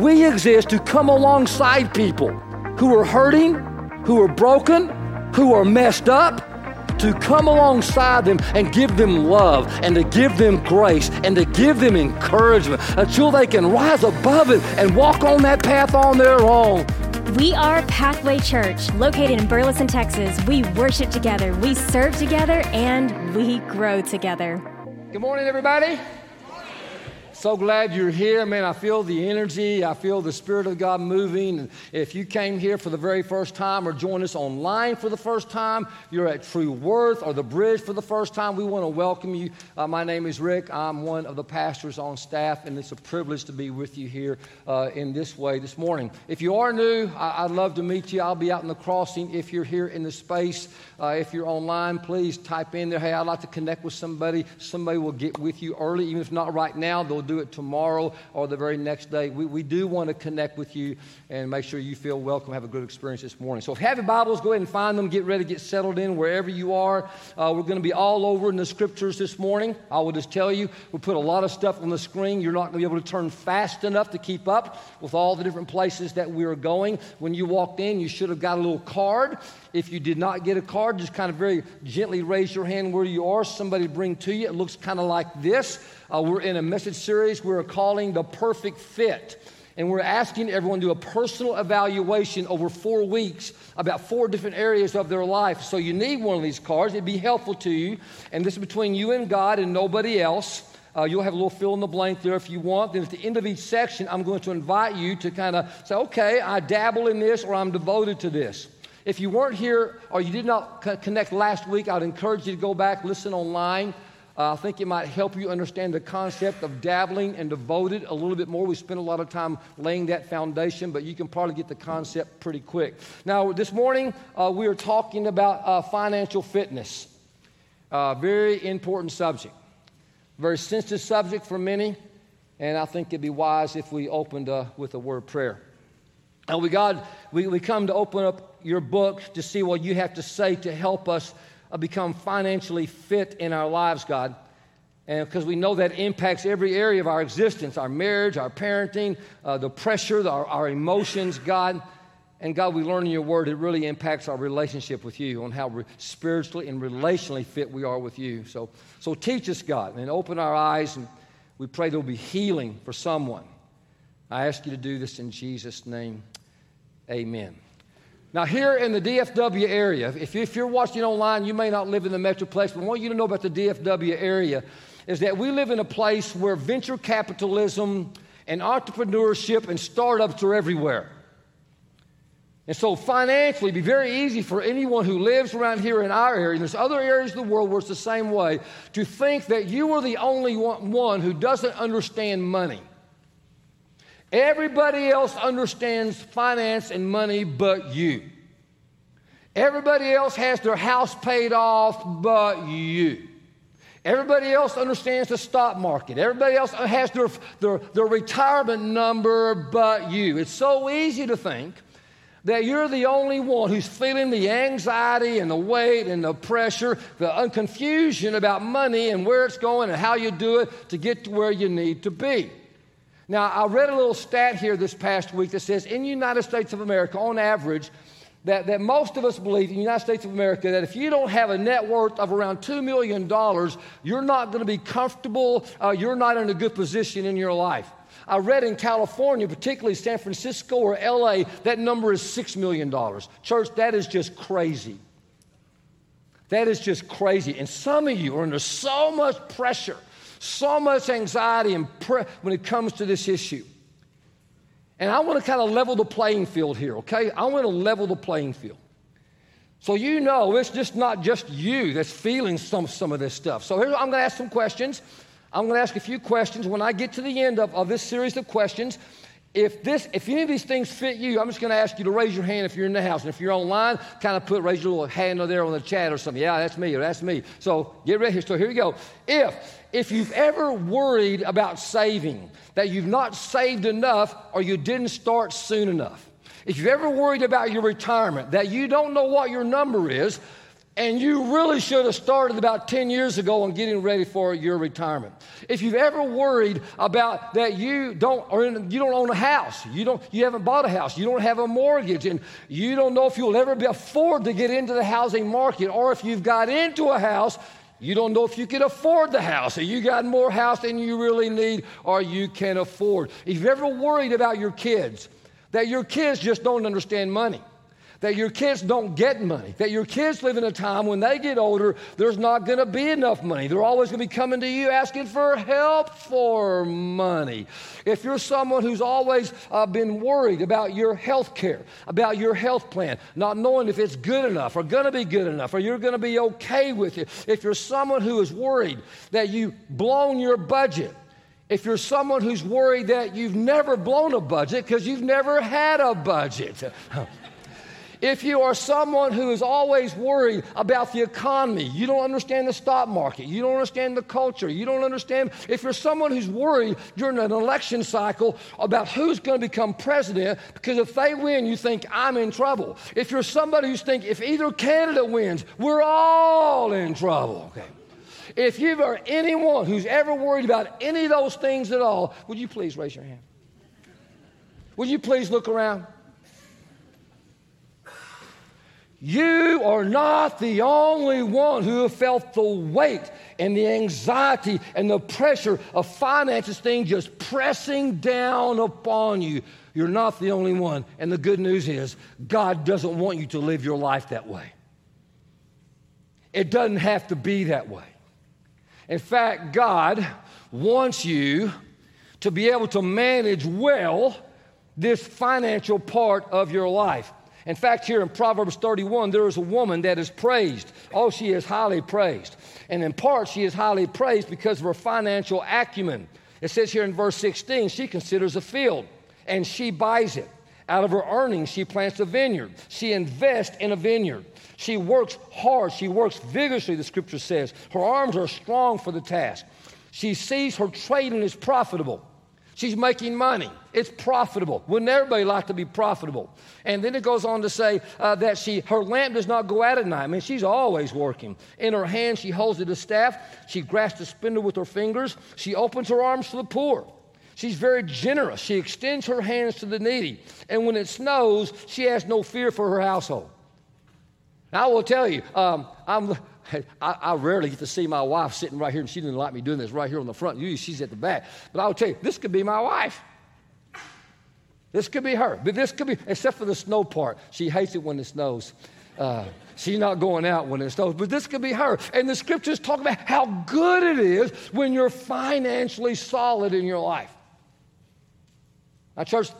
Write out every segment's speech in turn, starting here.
we exist to come alongside people who are hurting, who are broken, who are messed up, to come alongside them and give them love and to give them grace and to give them encouragement until they can rise above it and walk on that path on their own. We are Pathway Church, located in Burleson, Texas. We worship together, we serve together, and we grow together. Good morning, everybody. So glad you're here, man. I feel the energy. I feel the Spirit of God moving. And if you came here for the very first time or joined us online for the first time, you're at True Worth or the Bridge for the first time, we want to welcome you. Uh, my name is Rick. I'm one of the pastors on staff, and it's a privilege to be with you here uh, in this way this morning. If you are new, I- would love to meet you. I'll be out in the crossing if you're here in the space. Uh, if you're online, please type in there, hey, I'd like to connect with somebody. Somebody will get with you early, even if not right now, they'll do it tomorrow or the very next day. We, we do want to connect with you and make sure you feel welcome, have a good experience this morning. So if you have your Bibles, go ahead and find them, get ready, get settled in wherever you are. Uh, we're going to be all over in the scriptures this morning. I will just tell you, we put a lot of stuff on the screen. You're not going to be able to turn fast enough to keep up with all the different places that we are going. When you walked in, you should have got a little card. If you did not get a card, just kind of very gently raise your hand where you are. Somebody bring to you. It looks kind of like this. Uh, we're in a message series we're calling The Perfect Fit. And we're asking everyone to do a personal evaluation over four weeks about four different areas of their life. So you need one of these cards. It'd be helpful to you. And this is between you and God and nobody else. Uh, you'll have a little fill in the blank there if you want. Then at the end of each section, I'm going to invite you to kind of say, okay, I dabble in this or I'm devoted to this. If you weren't here or you did not connect last week, I'd encourage you to go back, listen online. Uh, I think it might help you understand the concept of dabbling and devoted a little bit more. We spent a lot of time laying that foundation, but you can probably get the concept pretty quick. Now, this morning, uh, we are talking about uh, financial fitness. Uh, very important subject. Very sensitive subject for many, and I think it'd be wise if we opened uh, with a word of prayer. And we, God, we, we come to open up your book to see what you have to say to help us uh, become financially fit in our lives, God. And because we know that impacts every area of our existence our marriage, our parenting, uh, the pressure, our, our emotions, God. And God, we learn in your word, it really impacts our relationship with you on how re- spiritually and relationally fit we are with you. So, so teach us, God, and open our eyes. And we pray there will be healing for someone. I ask you to do this in Jesus' name. Amen. Now, here in the DFW area, if, you're watching online, you may not live in the Metroplex, but I want you to know about the DFW area is that we live in a place where venture capitalism and entrepreneurship and startups are everywhere. And so, financially, it'd be very easy for anyone who lives around here in our area, and there's other areas of the world where it's the same way, to think that you are the only one who doesn't understand money. Everybody else understands finance and money but you. Everybody else has their house paid off but you. Everybody else understands the stock market. Everybody else has their, their, their retirement number but you. It's so easy to think that you're the only one who's feeling the anxiety and the weight and the pressure, the confusion about money and where it's going and how you do it to get to where you need to be. Now, I read a little stat here this past week that says in the United States of America, on average, that, that most of us believe in the United States of America that if you don't have a net worth of around $2 million, you're not going to be comfortable, uh, you're not in a good position in your life. I read in California, particularly San Francisco or LA, that number is $6 million. Church, that is just crazy. That is just crazy. And some of you are under so much pressure so much anxiety and pre- when it comes to this issue. And I want to kind of level the playing field here, okay? I want to level the playing field. So you know it's just not just you that's feeling some, some of this stuff. So here, I'm going to ask some questions. I'm going to ask a few questions. When I get to the end of, of this series of questions, if this, if any of these things fit you, I'm just going to ask you to raise your hand if you're in the house, and if you're online, kind of put raise your little hand there on the chat or something. Yeah, that's me or that's me. So get ready. Here. So here we go. If if you've ever worried about saving, that you've not saved enough or you didn't start soon enough, if you've ever worried about your retirement, that you don't know what your number is, And you really should have started about 10 years ago on getting ready for your retirement. If you've ever worried about that you don't, or you don't own a house, you, don't, you haven't bought a house, you don't have a mortgage, and you don't know if you'll ever be afford to get into the housing market, or if you've got into a house, you don't know if you can afford the house, or you got more house than you really need, or you can afford. If you've ever worried about your kids, that your kids just don't understand money that your kids don't get money, that your kids live in a time when they get older, there's not going to be enough money. They're always going to be coming to you asking for help for money. If you're someone who's always uh, been worried about your health care, about your health plan, not knowing if it's good enough or going to be good enough or you're going to be okay with it, if you're someone who is worried that you've blown your budget, if you're someone who's worried that you've never blown a budget because you've never had a budget, If you are someone who is always worried about the economy, you don't understand the stock market, you don't understand the culture, you don't understand, if you're someone who's worried during an election cycle about who's going to become president, because if they win, you think, I'm in trouble. If you're somebody who's thinking, if either candidate wins, we're all in trouble. Okay. If you are anyone who's ever worried about any of those things at all, would you please raise your hand? Would you please look around? You are not the only one who have felt the weight and the anxiety and the pressure of finances thing just pressing down upon you. You're not the only one. And the good news is, God doesn't want you to live your life that way. It doesn't have to be that way. In fact, God wants you to be able to manage well this financial part of your life. In fact, here in Proverbs 31, there is a woman that is praised. Oh, she is highly praised. And in part, she is highly praised because of her financial acumen. It says here in verse 16, she considers a field and she buys it. Out of her earnings, she plants a vineyard. She invests in a vineyard. She works hard. She works vigorously, the scripture says. Her arms are strong for the task. She sees her trading is profitable. She's making money. It's profitable. Wouldn't everybody like to be profitable? And then it goes on to say uh, that she, her lamp does not go out at night. I mean, she's always working. In her hand, she holds a staff. She grasps a spindle with her fingers. She opens her arms to the poor. She's very generous. She extends her hands to the needy. And when it snows, she has no fear for her household. I will tell you, um, I'm, I, I, rarely get to see my wife sitting right here, and she didn't like me doing this right here on the front. Usually she's at the back. But I'll tell you, this could be my wife. This could be her. But this could be, except for the snow part. She hates it when it snows. Uh, she's not going out when it snows. But this could be her. And the scriptures talk about how good it is when you're financially solid in your life. Now, church,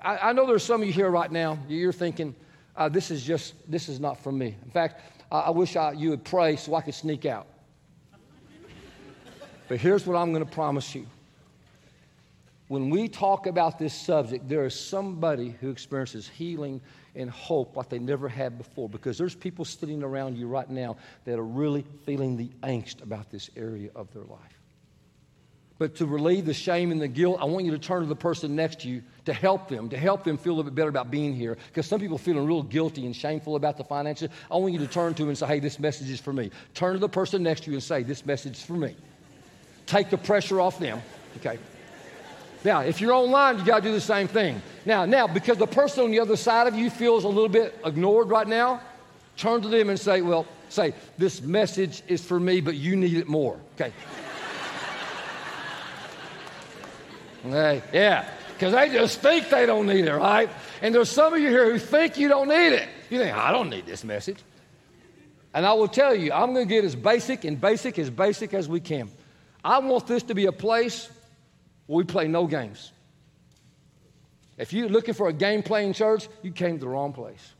I, I know there's some of you here right now, you're thinking, uh, this is just, this is not for me. In fact, I, I wish I, you would pray so I could sneak out. But here's what I'm going to promise you. When we talk about this subject, there is somebody who experiences healing and hope like they never had before because there's people sitting around you right now that are really feeling the angst about this area of their life. But to relieve the shame and the guilt, I want you to turn to the person next to you to help them, to help them feel a little bit better about being here. Because some people feeling real guilty and shameful about the finances. I want you to turn to them and say, hey, this message is for me. Turn to the person next to you and say, this message is for me. Take the pressure off them. Okay. Now, if you're online, you got to do the same thing. Now, now, because the person on the other side of you feels a little bit ignored right now, turn to them and say, well, say, this message is for me, but you need it more. Okay. Hey, yeah, because they just think they don't need it, right? And there's some of you here who think you don't need it. You think, I don't need this message. And I will tell you, I'm going to get as basic and basic as basic as we can. I want this to be a place where we play no games. If you're looking for a game playing church, you came to the wrong place.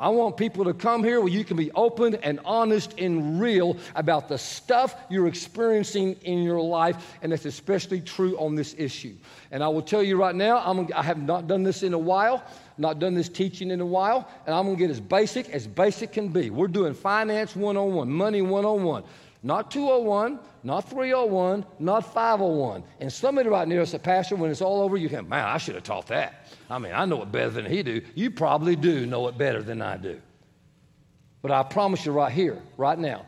I want people to come here where you can be open and honest and real about the stuff you're experiencing in your life, and that's especially true on this issue. And I will tell you right now, I'm, I have not done this in a while, not done this teaching in a while, and I'm going to get as basic as basic can be. We're doing finance 101, money 101. Not 201, not 301, not 501. And somebody right near us, a pastor, when it's all over, you can, man, I should have taught that. I mean, I know it better than he do. You probably do know it better than I do. But I promise you right here, right now,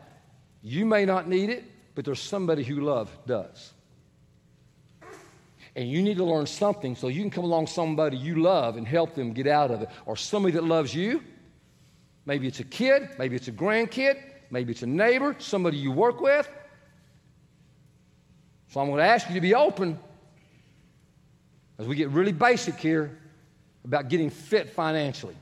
you may not need it, but there's somebody who love does. And you need to learn something so you can come along somebody you love and help them get out of it. Or somebody that loves you. Maybe it's a kid, maybe it's a grandkid, maybe it's a neighbor, somebody you work with. So I'm going to ask you to be open as we get really basic here about getting fit financially.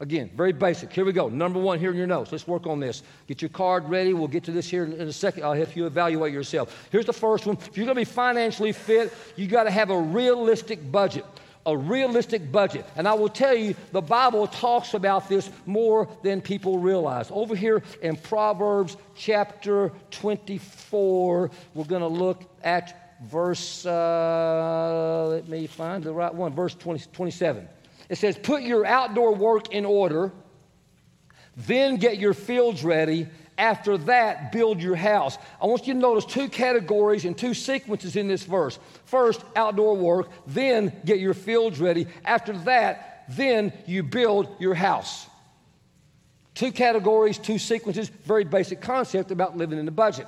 Again, very basic. Here we go. Number one, here in your notes. Let's work on this. Get your card ready. We'll get to this here in, a second. I'll help you evaluate yourself. Here's the first one. If you're going to be financially fit, you got to have a realistic budget. A realistic budget. And I will tell you, the Bible talks about this more than people realize. Over here in Proverbs chapter 24, we're going to look at verse, uh, let me find the right one, verse 20, 27. It says, Put your outdoor work in order, then get your fields ready. After that, build your house. I want you to notice two categories and two sequences in this verse. First, outdoor work, then get your fields ready. After that, then you build your house. Two categories, two sequences, very basic concept about living in the budget.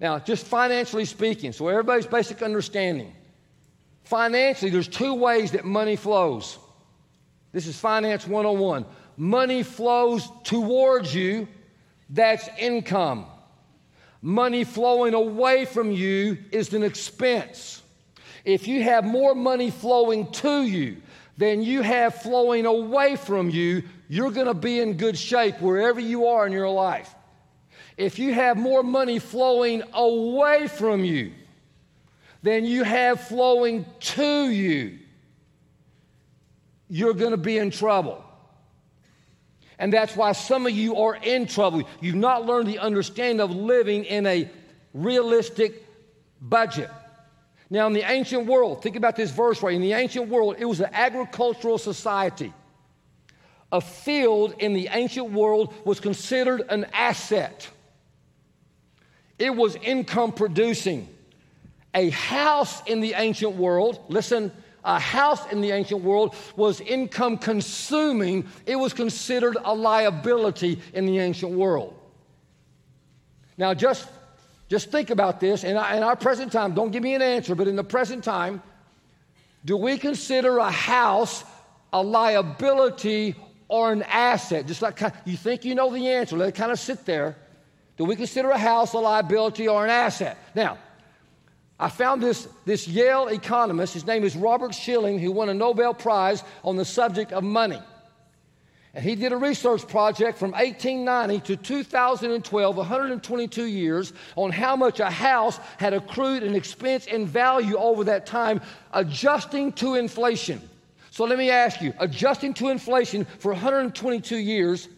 Now, just financially speaking, so everybody's basic understanding. Financially, there's two ways that money flows. This is Finance 101. Money flows towards you, that's income. Money flowing away from you is an expense. If you have more money flowing to you than you have flowing away from you, you're going to be in good shape wherever you are in your life. If you have more money flowing away from you than you have flowing to you, you're going to be in trouble. And that's why some of you are in trouble. You've not learned the understanding of living in a realistic budget. Now, in the ancient world, think about this verse right. In the ancient world, it was an agricultural society. A field in the ancient world was considered an asset, it was income producing. A house in the ancient world, listen, a house in the ancient world was income consuming. It was considered a liability in the ancient world. Now, just, just think about this. In in our present time, don't give me an answer, but in the present time, do we consider a house a liability or an asset? Just like you think you know the answer, let it kind of sit there. Do we consider a house a liability or an asset? Now, I found this, this Yale economist, his name is Robert Shiller, who won a Nobel Prize on the subject of money. And he did a research project from 1890 to 2012, 122 years, on how much a house had accrued in expense and value over that time, adjusting to inflation. So let me ask you adjusting to inflation for 122 years,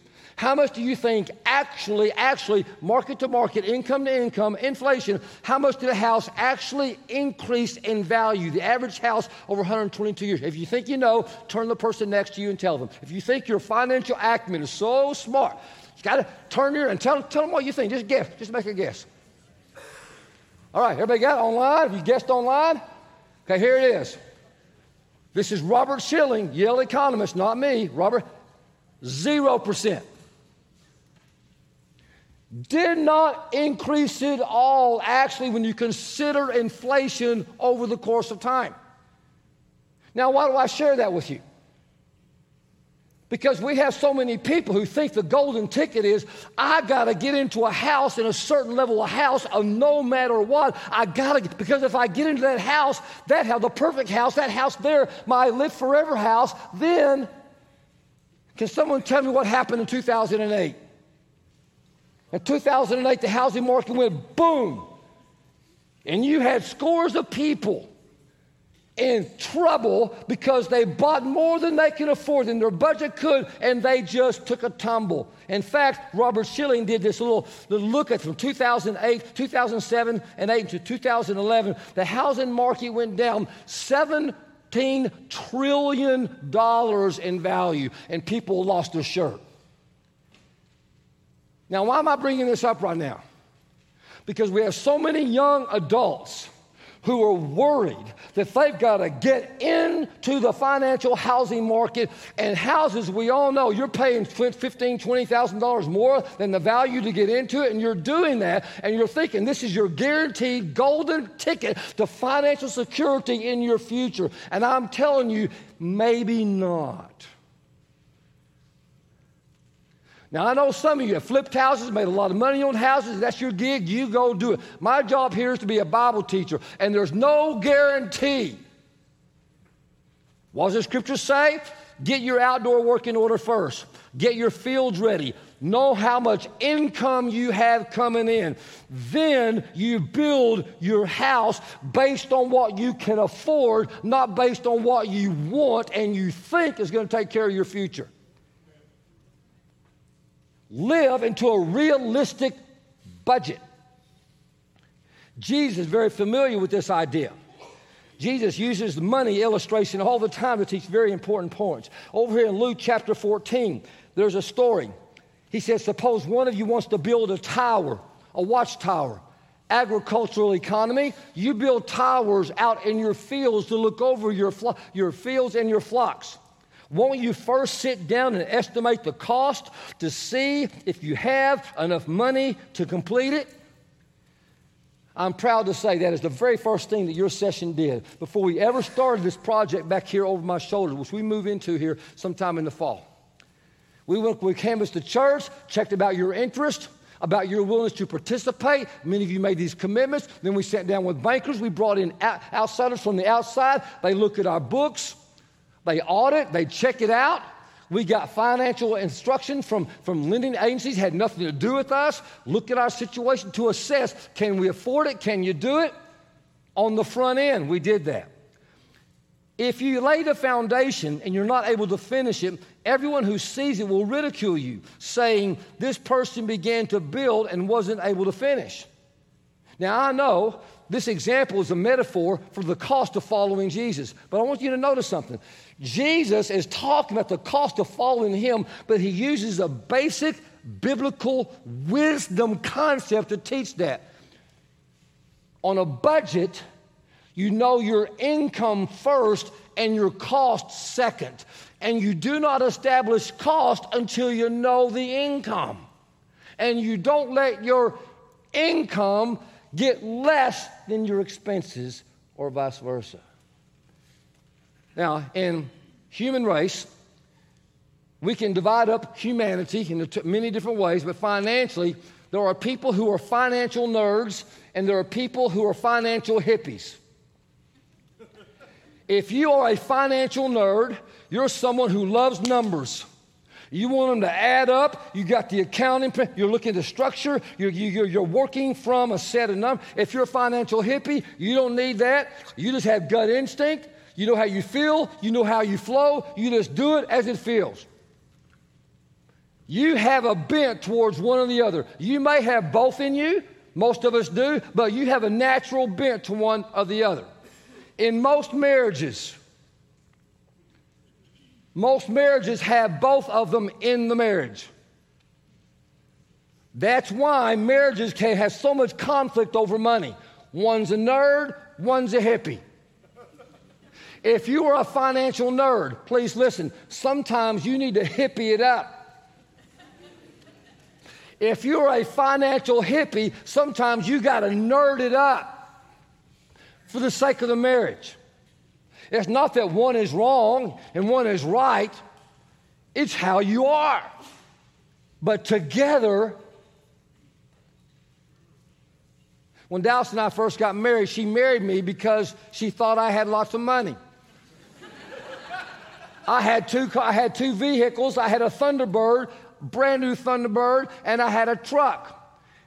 how much do you think actually, actually, market to market, income to income, inflation, how much did a house actually increase in value? The average house over 122 years. If you think you know, turn the person next to you and tell them. If you think your financial acumen is so smart, you got to turn here and tell, tell them what you think. Just guess. Just make a guess. All right, everybody got it online? Have you guessed online? Okay, here it is. This is Robert Shiller, Yale economist, not me. Robert, 0% did not increase at all, actually, when you consider inflation over the course of time. Now, why do I share that with you? Because we have so many people who think the golden ticket is I got to get into a house in a certain level of house of no matter what. I got to, because if I get into that house, that house, the perfect house, that house there, my live forever house, then can someone tell me what happened in 2008? In 2008, the housing market went boom. And you had scores of people in trouble because they bought more than they can afford than their budget could, and they just took a tumble. In fact, Robert Shiller did this little, little look at from 2008, 2007, and 8 to 2011. The housing market went down 17 trillion dollars in value, and people lost their shirt. Now, why am I bringing this up right now? Because we have so many young adults who are worried that they've got to get into the financial housing market and houses we all know you're paying $15 $20000 more than the value to get into it and you're doing that and you're thinking this is your guaranteed golden ticket to financial security in your future and i'm telling you maybe not now, I know some of you have flipped houses, made a lot of money on houses. That's your gig. You go do it. My job here is to be a Bible teacher, and there's no guarantee. What does the scripture say? Get your outdoor work in order first. Get your fields ready. Know how much income you have coming in. Then you build your house based on what you can afford, not based on what you want and you think is going to take care of your future live into a realistic budget. Jesus is very familiar with this idea. Jesus uses the money illustration all the time to teach very important points. Over here in Luke chapter 14, there's a story. He says, Suppose one of you wants to build a tower, a watchtower, agricultural economy. You build towers out in your fields to look over your, flo- your fields and your flocks. Won't you first sit down and estimate the cost to see if you have enough money to complete it? I'm proud to say that is the very first thing that your session did before we ever started this project back here over my shoulder, which we move into here sometime in the fall. We went, we canvassed the church, checked about your interest, about your willingness to participate. Many of you made these commitments. Then we sat down with bankers. We brought in outsiders from the outside. They looked at our books. They audit, they check it out. We got financial instruction from, from lending agencies, had nothing to do with us. Look at our situation to assess can we afford it? Can you do it? On the front end, we did that. If you lay the foundation and you're not able to finish it, everyone who sees it will ridicule you, saying, This person began to build and wasn't able to finish. Now, I know this example is a metaphor for the cost of following Jesus, but I want you to notice something. Jesus is talking about the cost of following him, but he uses a basic biblical wisdom concept to teach that. On a budget, you know your income first and your cost second. And you do not establish cost until you know the income. And you don't let your income get less than your expenses or vice versa. Now, in human race, we can divide up humanity in many different ways, but financially, there are people who are financial nerds and there are people who are financial hippies. If you are a financial nerd, you're someone who loves numbers. You want them to add up. You got the accounting. You're looking at the structure. You're, you're, you're working from a set of numbers. If you're a financial hippie, you don't need that. You just have gut instinct. You know how you feel. You know how you flow. You just do it as it feels. You have a bent towards one or the other. You may have both in you. Most of us do, but you have a natural bent to one or the other. In most marriages, most marriages have both of them in the marriage. That's why marriages can have so much conflict over money. One's a nerd, one's a hippie. If you are a financial nerd, please listen. Sometimes you need to hippie it up. If you're a financial hippie, sometimes you got to nerd it up for the sake of the marriage. It's not that one is wrong and one is right, it's how you are. But together, when Dallas and I first got married, she married me because she thought I had lots of money. I had two, I had two vehicles. I had a Thunderbird, brand new Thunderbird, and I had a truck.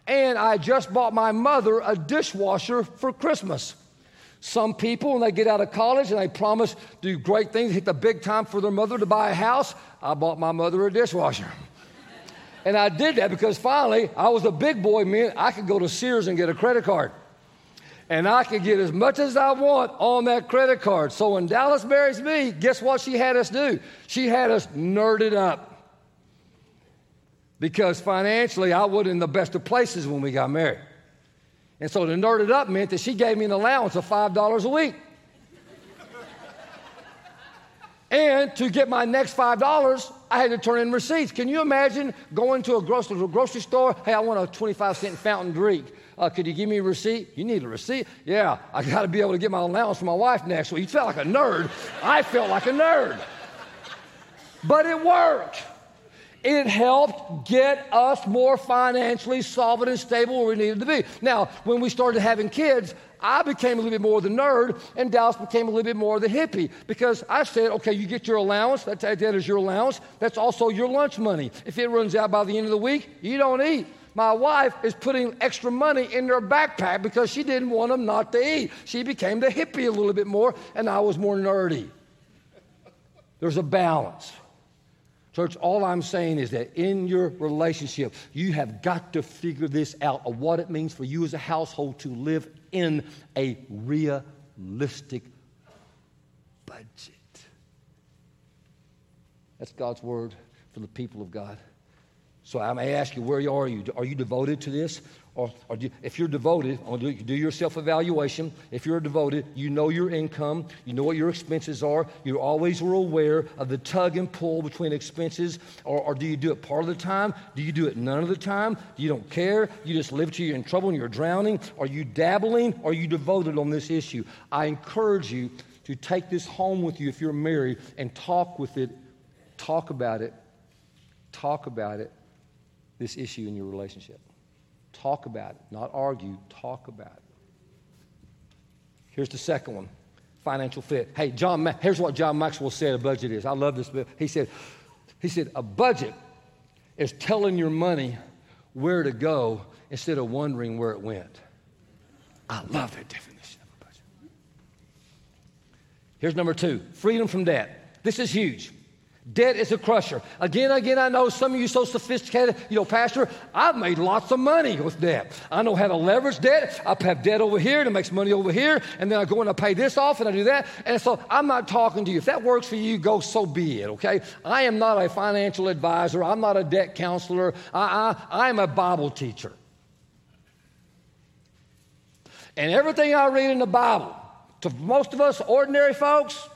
And I just bought my mother a dishwasher for Christmas. Some people, when they get out of college and they promise do great things, hit the big time for their mother to buy a house, I bought my mother a dishwasher. and I did that because finally I was a big boy, man. I could go to Sears and get a credit card. And I could get as much as I want on that credit card. So when Dallas marries me, guess what she had us do? She had us nerded up. Because financially, I wasn't in the best of places when we got married. And so to nerd it up meant that she gave me an allowance of $5 a week. and to get my next $5, I had to turn in receipts. Can you imagine going to a grocery, a grocery store? Hey, I want a 25 cent fountain drink. Uh, could you give me a receipt? You need a receipt? Yeah, I got to be able to get my allowance from my wife next week. You felt like a nerd. I felt like a nerd. But it worked. It helped get us more financially solvent and stable where we needed to be. Now, when we started having kids, I became a little bit more the nerd, and Dallas became a little bit more the hippie because I said, okay, you get your allowance. That's, that is your allowance. That's also your lunch money. If it runs out by the end of the week, you don't eat. My wife is putting extra money in their backpack because she didn't want them not to eat. She became the hippie a little bit more, and I was more nerdy. There's a balance. Church, all I'm saying is that in your relationship, you have got to figure this out of what it means for you as a household to live in a realistic budget. That's God's word for the people of God. So I may ask you, where are you? Are you devoted to this? Or, or do, if you're devoted, do, do your self evaluation. If you're devoted, you know your income, you know what your expenses are, you always are aware of the tug and pull between expenses. Or, or do you do it part of the time? Do you do it none of the time? Do you don't care? You just live till you're in trouble and you're drowning? Are you dabbling? Are you devoted on this issue? I encourage you to take this home with you if you're married and talk with it, talk about it, talk about it, this issue in your relationship. Talk about it, not argue, talk about it. Here's the second one financial fit. Hey, John, here's what John Maxwell said a budget is. I love this. He said, he said, a budget is telling your money where to go instead of wondering where it went. I love that definition of a budget. Here's number two freedom from debt. This is huge. Debt is a crusher. Again, again, I know some of you so sophisticated. You know, Pastor, I've made lots of money with debt. I know how to leverage debt. I have debt over here that makes money over here, and then I go and I pay this off and I do that. And so I'm not talking to you. If that works for you, go so be it, okay? I am not a financial advisor. I'm not a debt counselor. I, I, I'm a Bible teacher. And everything I read in the Bible, to most of us ordinary folks,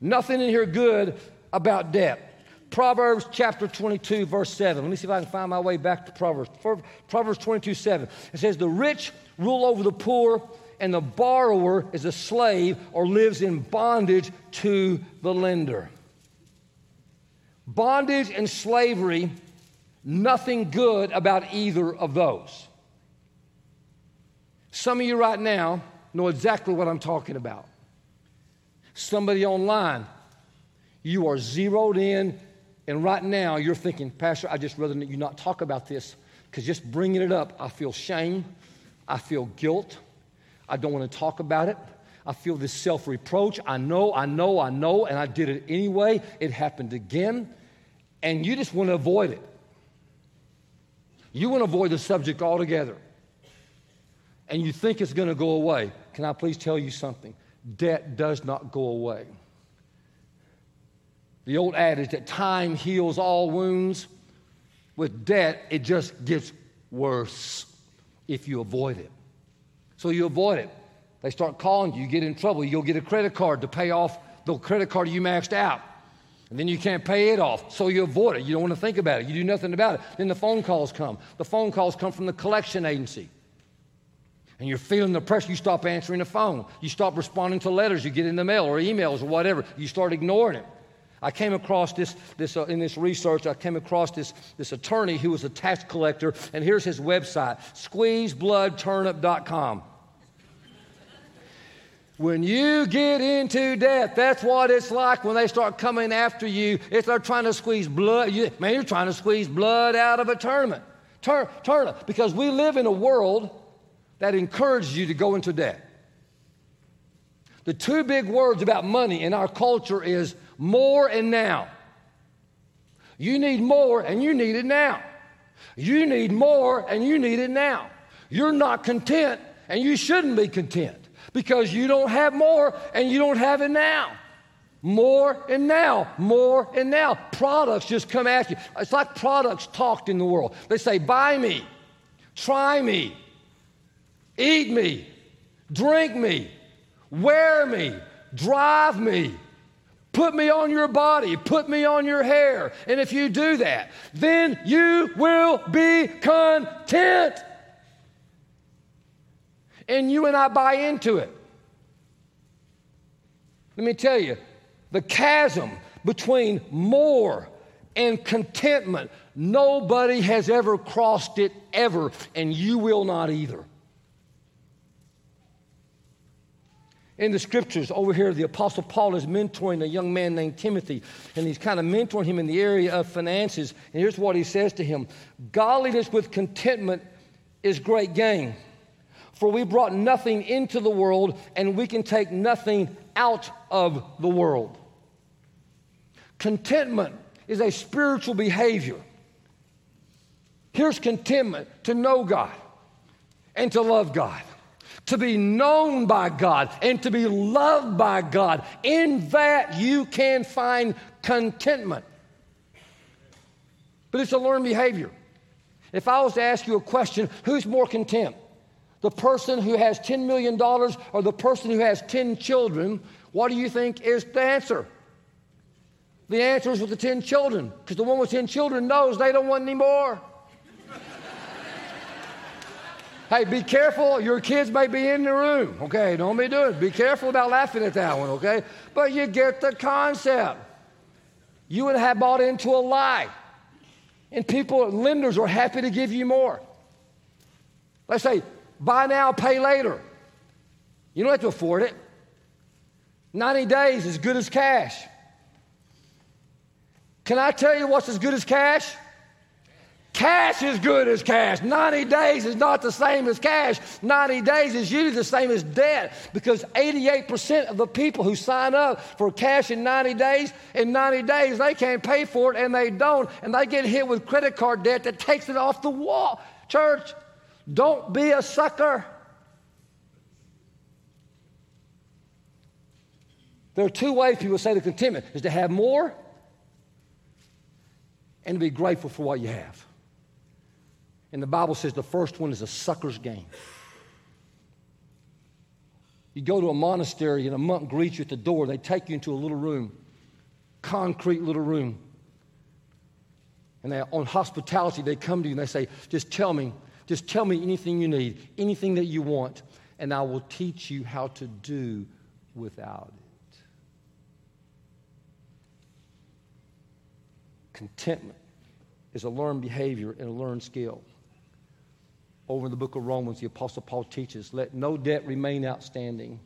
Nothing in here good about debt. Proverbs chapter 22, verse 7. Let me see if I can find my way back to Proverbs. Proverbs 22, 7. It says, The rich rule over the poor, and the borrower is a slave or lives in bondage to the lender. Bondage and slavery, nothing good about either of those. Some of you right now know exactly what I'm talking about somebody online. You are zeroed in, and right now you're thinking, Pastor, I just rather you not talk about this because just bringing it up, I feel shame, I feel guilt, I don't want to talk about it. I feel this self reproach. I know, I know, I know, and I did it anyway. It happened again. And you just want to avoid it. You want to avoid the subject altogether. And you think it's going to go away. Can I please tell you something? Debt does not go away. The old adage that time heals all wounds, with debt, it just gets worse if you avoid it. So you avoid it. They start calling you, you get in trouble, you'll get a credit card to pay off the credit card you maxed out. And then you can't pay it off, so you avoid it. You don't want to think about it. You do nothing about it. Then the phone calls come. The phone calls come from the collection agency and you're feeling the pressure, you stop answering the phone. You stop responding to letters you get in the mail or emails or whatever. You start ignoring it. I came across this, this uh, in this research, I came across this, this attorney who was a tax collector, and here's his website squeezebloodturnip.com. When you get into debt, that's what it's like when they start coming after you. If they're trying to squeeze blood, you, man, you're trying to squeeze blood out of a tournament. Turn, turn, because we live in a world that encourages you to go into debt. The two big words about money in our culture is more and now. You need more and you need it now. You need more and you need it now. You're not content and you shouldn't be content because you don't have more and you don't have it now. More and now, more and now. Products just come at you. It's like products talked in the world. They say, buy me, try me, eat me, drink me, wear me, drive me, put me on your body, put me on your hair. And if you do that, then you will be content. And you and I buy into it. Let me tell you, the chasm between more and contentment, nobody has ever crossed it ever, and you will not either. In the scriptures over here, the Apostle Paul is mentoring a young man named Timothy, and he's kind of mentoring him in the area of finances. And here's what he says to him Godliness with contentment is great gain. For we brought nothing into the world, and we can take nothing out of the world. Contentment is a spiritual behavior. Here's contentment to know God and to love God, to be known by God and to be loved by God. In that, you can find contentment. But it's a learned behavior. If I was to ask you a question, who's more content? The person who has $10 million or the person who has 10 children? What do you think is the answer? The answer is with the 10 children, because the one with 10 children knows they don't want any more. Hey, be careful. Your kids may be in the room, okay? Don't be doing it. Be careful about laughing at that one, okay? But you get the concept. You would have bought into a lie. And people, lenders are happy to give you more. Let's say, buy now, pay later. You don't have to afford it. 90 days is good as cash. Can I tell you what's as good as cash? Cash is good as cash. 90 days is not the same as cash. 90 days is usually the same as debt because 88% of the people who sign up for cash in 90 days, in 90 days, they can't pay for it and they don't, and they get hit with credit card debt that takes it off the wall. Church, don't be a sucker. There are two ways people say to contentment is to have more and to be grateful for what you have. And the Bible says the first one is a sucker's game. You go to a monastery and a monk greets you at the door. They take you into a little room, concrete little room. And they, on hospitality, they come to you and they say, Just tell me, just tell me anything you need, anything that you want, and I will teach you how to do without it. Contentment is a learned behavior and a learned skill. Over in the book of Romans, the Apostle Paul teaches let no debt remain outstanding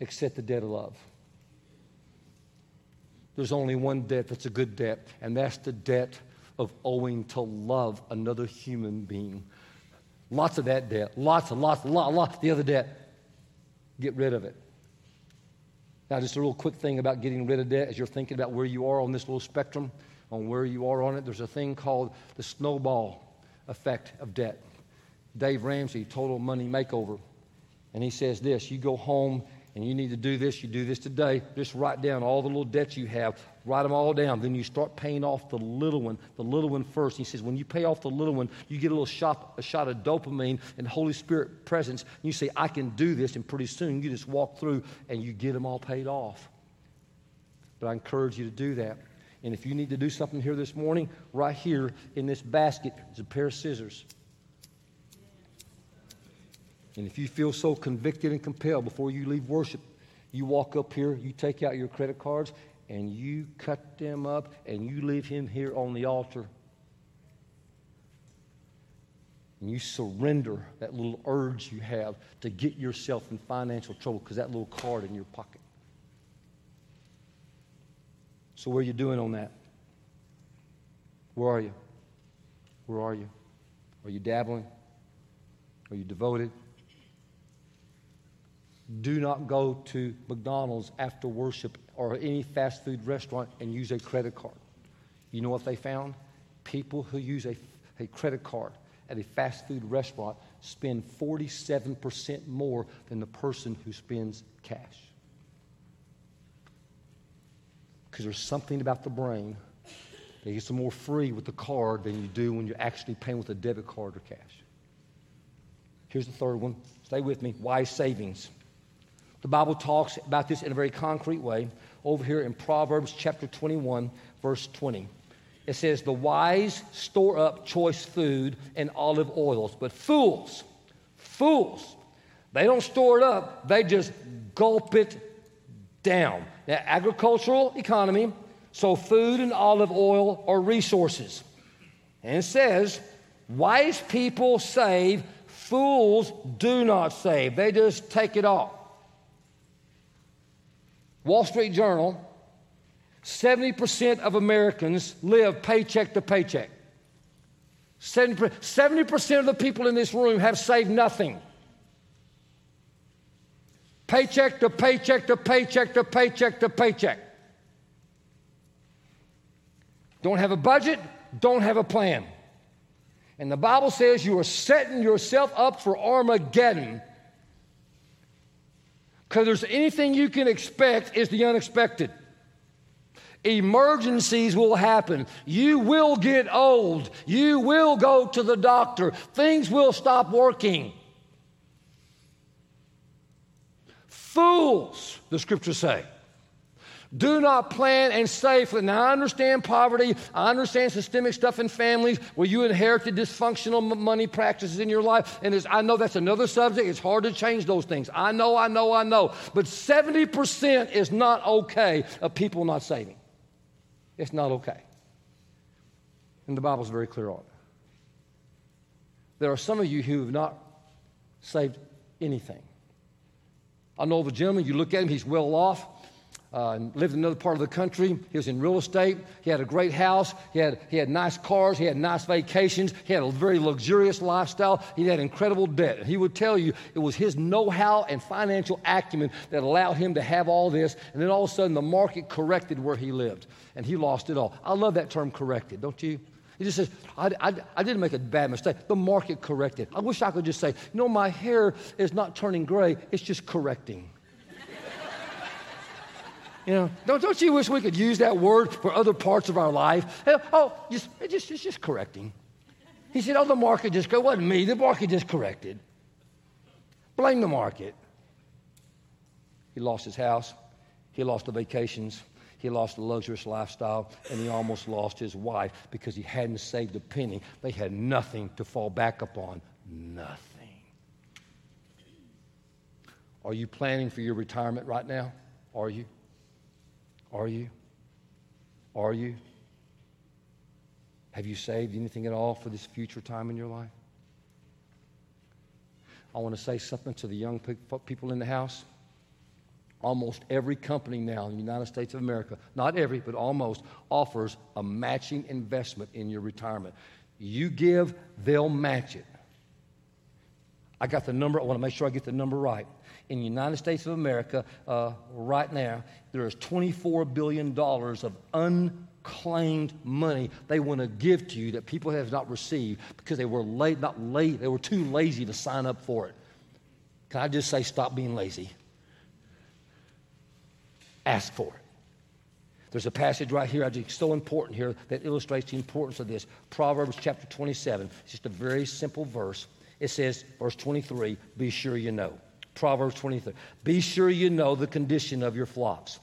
except the debt of love. There's only one debt that's a good debt, and that's the debt of owing to love another human being. Lots of that debt, lots and lots, lot, lots. The other debt, get rid of it. Now, just a real quick thing about getting rid of debt as you're thinking about where you are on this little spectrum, on where you are on it, there's a thing called the snowball effect of debt. Dave Ramsey, Total Money Makeover, and he says this you go home and you need to do this, you do this today. Just write down all the little debts you have, write them all down. Then you start paying off the little one, the little one first. He says, when you pay off the little one, you get a little shot, a shot of dopamine and Holy Spirit presence. And you say, I can do this. And pretty soon you just walk through and you get them all paid off. But I encourage you to do that. And if you need to do something here this morning, right here in this basket is a pair of scissors. And if you feel so convicted and compelled before you leave worship, you walk up here, you take out your credit cards, and you cut them up, and you leave him here on the altar. And you surrender that little urge you have to get yourself in financial trouble because that little card in your pocket. So, where are you doing on that? Where are you? Where are you? Are you dabbling? Are you devoted? do not go to McDonald's after worship or any fast food restaurant and use a credit card. You know what they found? People who use a, a credit card at a fast food restaurant spend 47% more than the person who spends cash. Because there's something about the brain that gets more free with the card than you do when you're actually paying with a debit card or cash. Here's the third one. Stay with me. Wise savings. The Bible talks about this in a very concrete way over here in Proverbs chapter 21, verse 20. It says, The wise store up choice food and olive oils, but fools, fools, they don't store it up, they just gulp it down. Now, agricultural economy, so food and olive oil are resources. And it says, Wise people save, fools do not save. They just take it all. Wall Street Journal 70% of Americans live paycheck to paycheck. 70% of the people in this room have saved nothing. Paycheck to paycheck to paycheck to paycheck to paycheck. Don't have a budget, don't have a plan. And the Bible says you are setting yourself up for Armageddon. Because there's anything you can expect is the unexpected. Emergencies will happen. You will get old. You will go to the doctor. Things will stop working. Fools, the scriptures say. Do not plan and save for. Now, I understand poverty. I understand systemic stuff in families where you inherited dysfunctional money practices in your life. And I know that's another subject. It's hard to change those things. I know, I know, I know. But 70% is not okay of people not saving. It's not okay. And the Bible's very clear on it. There are some of you who have not saved anything. I know of a gentleman, you look at him, he's well off uh, lived in another part of the country. He was in real estate. He had a great house. He had, he had nice cars. He had nice vacations. He had a very luxurious lifestyle. He had incredible debt. He would tell you it was his know how and financial acumen that allowed him to have all this. And then all of a sudden, the market corrected where he lived, and he lost it all. I love that term corrected, don't you? He just says, I, I, I, didn't make a bad mistake. The market corrected. I wish I could just say, you know, my hair is not turning gray, it's just correcting. You know, don't, don't you wish we could use that word for other parts of our life? Oh, just, it just, it's just correcting. He said, oh, the market just, it wasn't me. The market just corrected. Blame the market. He lost his house. He lost the vacations. He lost the luxurious lifestyle. And he almost lost his wife because he hadn't saved a penny. They had nothing to fall back upon. Nothing. Are you planning for your retirement right now? Are you? Are you? Are you? Have you saved anything at all for this future time in your life? I want to say something to the young people in the house. Almost every company now in the United States of America, not every, but almost, offers a matching investment in your retirement. You give, they'll match it. I got the number, I want to make sure I get the number right in the United States of America uh, right now, there is $24 billion of unclaimed money they want to give to you that people have not received because they were late, not late, they were too lazy to sign up for it. Can I just say, stop being lazy? Ask for it. There's a passage right here, I think so important here, that illustrates the importance of this. Proverbs chapter 27. It's just a very simple verse. It says, verse 23, be sure you know. Proverbs 23. Be sure you know the condition of your flocks.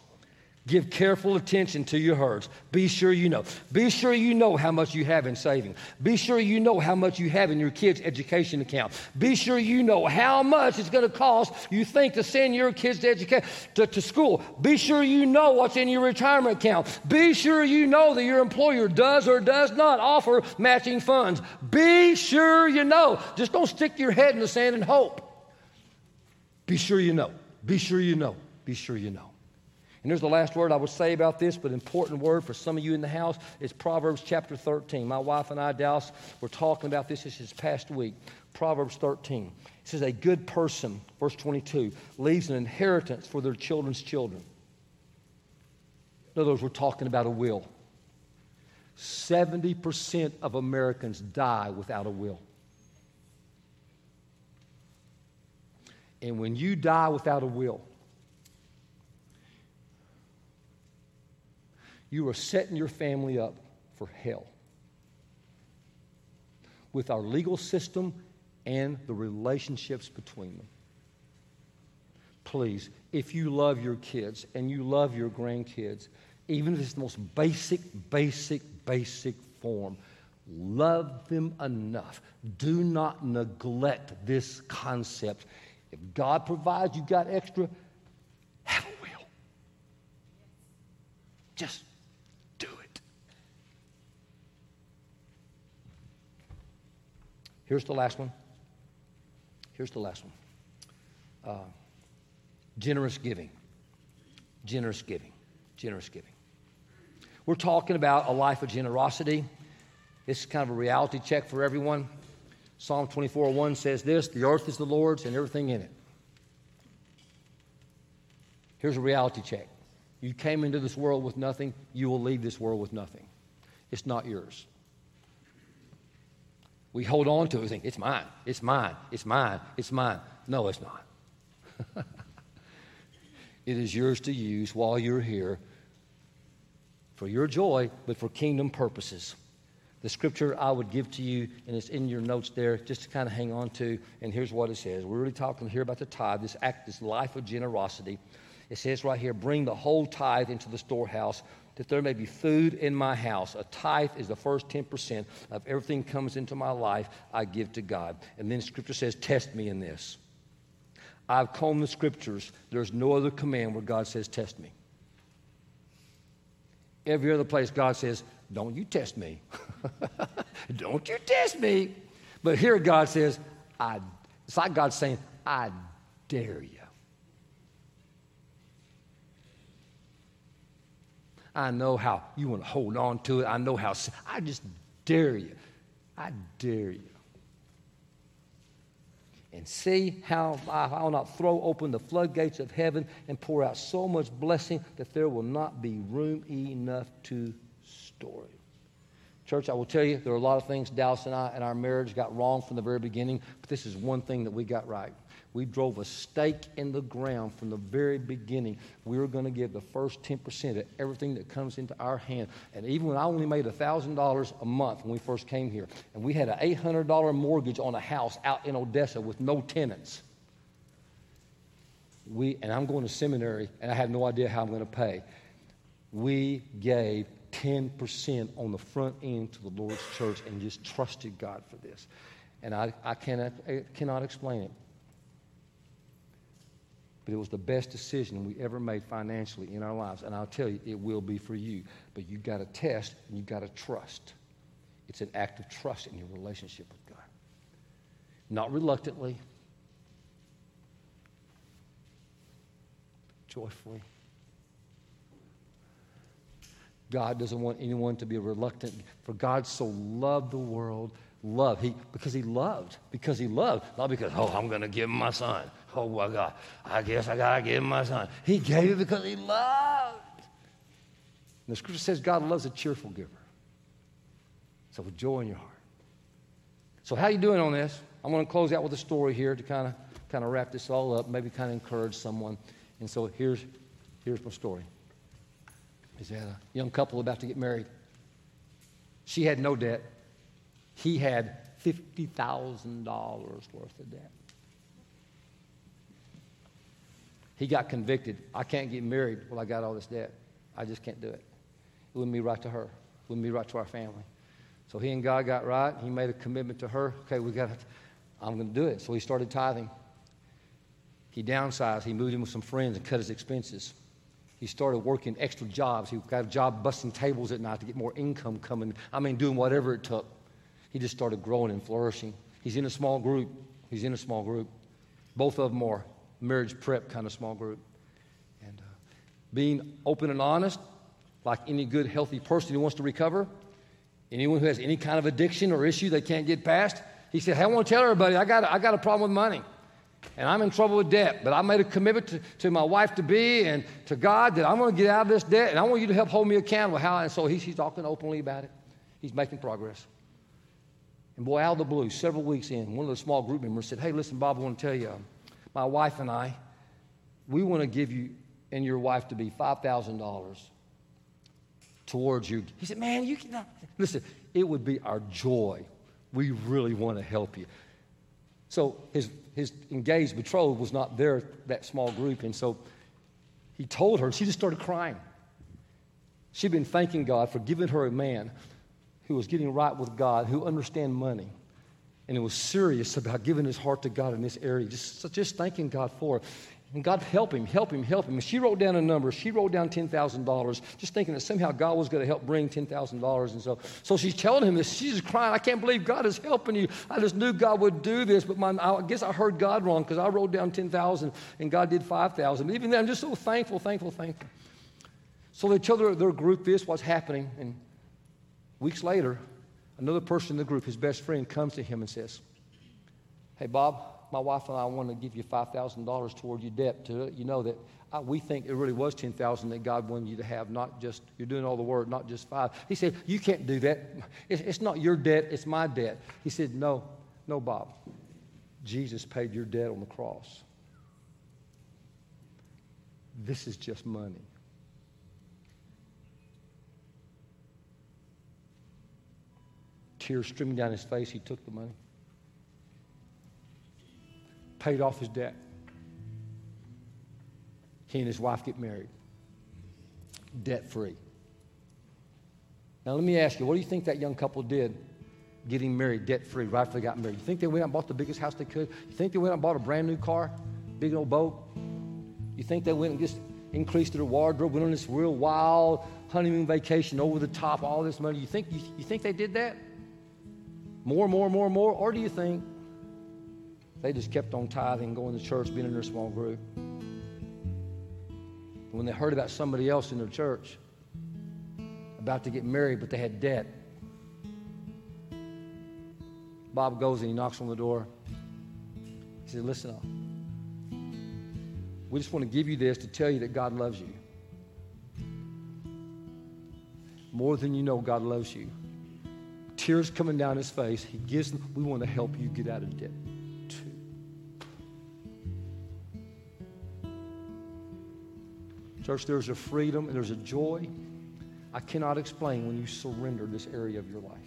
Give careful attention to your herds. Be sure you know. Be sure you know how much you have in savings. Be sure you know how much you have in your kids' education account. Be sure you know how much it's going to cost you think to send your kids to education to, to school. Be sure you know what's in your retirement account. Be sure you know that your employer does or does not offer matching funds. Be sure you know. Just don't stick your head in the sand and hope. Be sure you know. Be sure you know. Be sure you know. And here's the last word I would say about this, but important word for some of you in the house is Proverbs chapter 13. My wife and I, Dallas, were talking about this this past week. Proverbs 13. It says, A good person, verse 22, leaves an inheritance for their children's children. In other words, we're talking about a will. 70% of Americans die without a will. And when you die without a will, you are setting your family up for hell. With our legal system, and the relationships between them. Please, if you love your kids and you love your grandkids, even if it's the most basic, basic, basic form, love them enough. Do not neglect this concept. If God provides you got extra, have a will. Just do it. Here's the last one. Here's the last one. Uh, generous giving. Generous giving. Generous giving. We're talking about a life of generosity. This is kind of a reality check for everyone. Psalm 24 1 says this The earth is the Lord's and everything in it. Here's a reality check. You came into this world with nothing, you will leave this world with nothing. It's not yours. We hold on to think, it's mine, it's mine, it's mine, it's mine. No, it's not. it is yours to use while you're here for your joy, but for kingdom purposes. The scripture I would give to you, and it's in your notes there, just to kind of hang on to. And here's what it says. We're really talking here about the tithe, this act, this life of generosity. It says right here, bring the whole tithe into the storehouse, that there may be food in my house. A tithe is the first 10% of everything comes into my life I give to God. And then scripture says, test me in this. I've combed the scriptures. There's no other command where God says, test me. Every other place, God says, don't you test me. don't you test me. But here God says, I, it's like God saying, I dare you. I know how you want to hold on to it. I know how, I just dare you. I dare you. And see how I will not throw open the floodgates of heaven and pour out so much blessing that there will not be room enough to store it. Church, I will tell you, there are a lot of things Dallas and I and our marriage got wrong from the very beginning, but this is one thing that we got right. We drove a stake in the ground from the very beginning. We were going to give the first 10% of everything that comes into our hand. And even when I only made $1,000 a month when we first came here, and we had an $800 mortgage on a house out in Odessa with no tenants. We, and I'm going to seminary, and I have no idea how I'm going to pay. We gave 10% on the front end to the Lord's church and just trusted God for this. And I, I, cannot, I cannot explain it. But it was the best decision we ever made financially in our lives. And I'll tell you, it will be for you. But you've got to test and you've got to trust. It's an act of trust in your relationship with God. Not reluctantly, joyfully. God doesn't want anyone to be reluctant. For God so loved the world, love. He because he loved, because he loved, not because oh I'm going to give him my son. Oh my God, I guess I gotta give him my son. He gave it because he loved. And the scripture says God loves a cheerful giver. So with joy in your heart. So how you doing on this? I'm going to close out with a story here to kind of kind of wrap this all up, maybe kind of encourage someone. And so here's here's my story. Is that a young couple about to get married? She had no debt. He had $50,000 worth of debt. He got convicted. I can't get married. Well, I got all this debt. I just can't do it. It wouldn't be right to her. It wouldn't be right to our family. So he and God got right. He made a commitment to her. Okay, we got. I'm going to do it. So he started tithing. He downsized. He moved in with some friends and cut his expenses. He started working extra jobs. He got a job busting tables at night to get more income coming. I mean, doing whatever it took. He just started growing and flourishing. He's in a small group. He's in a small group. Both of them are marriage prep kind of small group. And uh, being open and honest, like any good, healthy person who wants to recover, anyone who has any kind of addiction or issue they can't get past, he said, Hey, I want to tell everybody I got, I got a problem with money and I'm in trouble with debt, but I made a commitment to, to my wife to be and to God that I'm going to get out of this debt, and I want you to help hold me accountable. How? And so he's, he's talking openly about it. He's making progress. And boy, out of the blue, several weeks in, one of the small group members said, Hey, listen, Bob, I want to tell you, my wife and I, we want to give you and your wife to be $5,000 towards you. He said, Man, you can, listen, it would be our joy. We really want to help you. So his, his engaged betrothed was not there, that small group. And so he told her, and she just started crying. She'd been thanking God for giving her a man who was getting right with God, who understand money, and was serious about giving his heart to God in this area, just, just thanking God for it. And God help him, help him, help him. And she wrote down a number. She wrote down $10,000, just thinking that somehow God was going to help bring $10,000. And so, so she's telling him this. She's crying, I can't believe God is helping you. I just knew God would do this, but my, I guess I heard God wrong because I wrote down 10,000 and God did 5,000. But even then, I'm just so thankful, thankful, thankful. So they tell their, their group this, what's happening. And weeks later, another person in the group, his best friend, comes to him and says, Hey, Bob, my wife and I want to give you $5,000 toward your debt to let you know that I, we think it really was 10000 that God wanted you to have, not just, you're doing all the work, not just five. He said, You can't do that. It's, it's not your debt, it's my debt. He said, No, no, Bob. Jesus paid your debt on the cross. This is just money. Tears streaming down his face, he took the money paid off his debt. He and his wife get married, debt free. Now, let me ask you, what do you think that young couple did getting married debt free right after they got married? You think they went out and bought the biggest house they could? You think they went out and bought a brand new car, big old boat? You think they went and just increased their wardrobe, went on this real wild honeymoon vacation over the top, all this money? You think, you, you think they did that? More, more, more, more? Or do you think they just kept on tithing, going to church, being in their small group. When they heard about somebody else in their church about to get married, but they had debt, Bob goes and he knocks on the door. He said, Listen up. We just want to give you this to tell you that God loves you. More than you know, God loves you. Tears coming down his face. He gives them, we want to help you get out of debt. Too. Church, there's a freedom and there's a joy I cannot explain when you surrender this area of your life.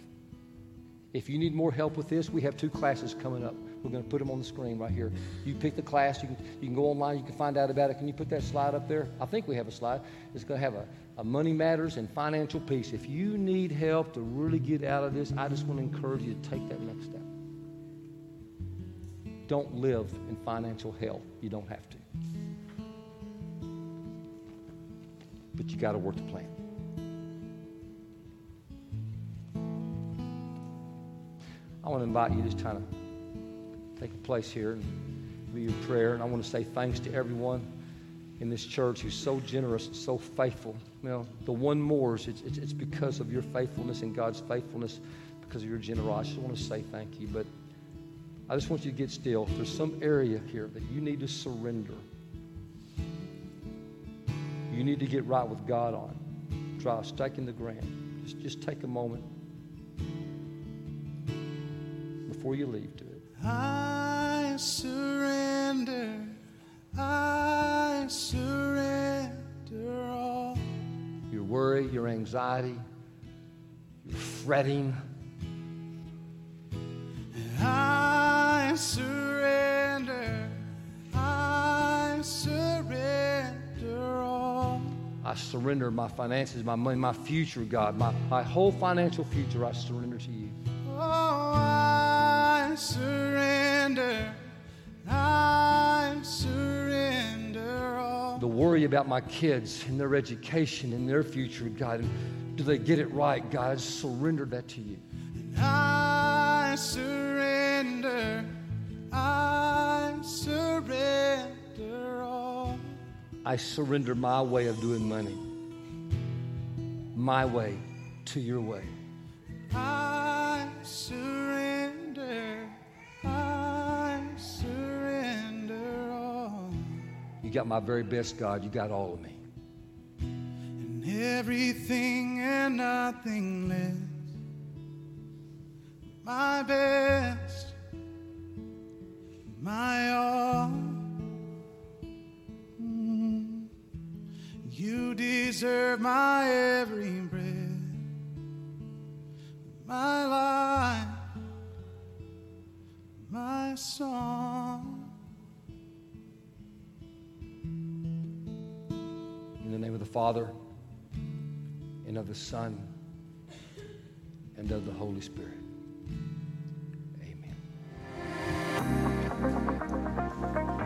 If you need more help with this, we have two classes coming up. We're going to put them on the screen right here. You pick the class, you can, you can go online, you can find out about it. Can you put that slide up there? I think we have a slide. It's going to have a, a money matters and financial piece. If you need help to really get out of this, I just want to encourage you to take that next step. Don't live in financial hell. You don't have to. but you got to work the plan. I want to invite you to just kind a place here and be your prayer. And I want to say thanks to everyone in this church who's so generous and so faithful. You know, the one more's, it's, it's, it's because of your faithfulness and God's faithfulness, because of your generosity. I want to say thank you. But I just want you to get still. If there's some area here that you need to surrender, you need to get right with God on. Try in the ground. Just, just take a moment before you leave. I surrender. I surrender all. Your worry, your anxiety, your fretting. I surrender. I surrender. All. I surrender my finances, my money, my future, God, my, my whole financial future, I surrender to you. Oh, I surrender. Worry about my kids and their education and their future, God, and do they get it right, God? I surrender that to you. I surrender. I surrender. All. I surrender my way of doing money, my way to your way. I got my very best, God. You got all of me. And everything and nothing less. My best. My all. Mm. You deserve my every breath, my life, my song. The name of the Father, and of the Son, and of the Holy Spirit. Amen.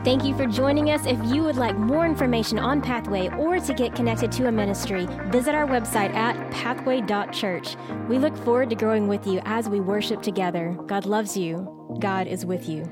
Thank you for joining us. If you would like more information on Pathway or to get connected to a ministry, visit our website at pathway.church. We look forward to growing with you as we worship together. God loves you. God is with you.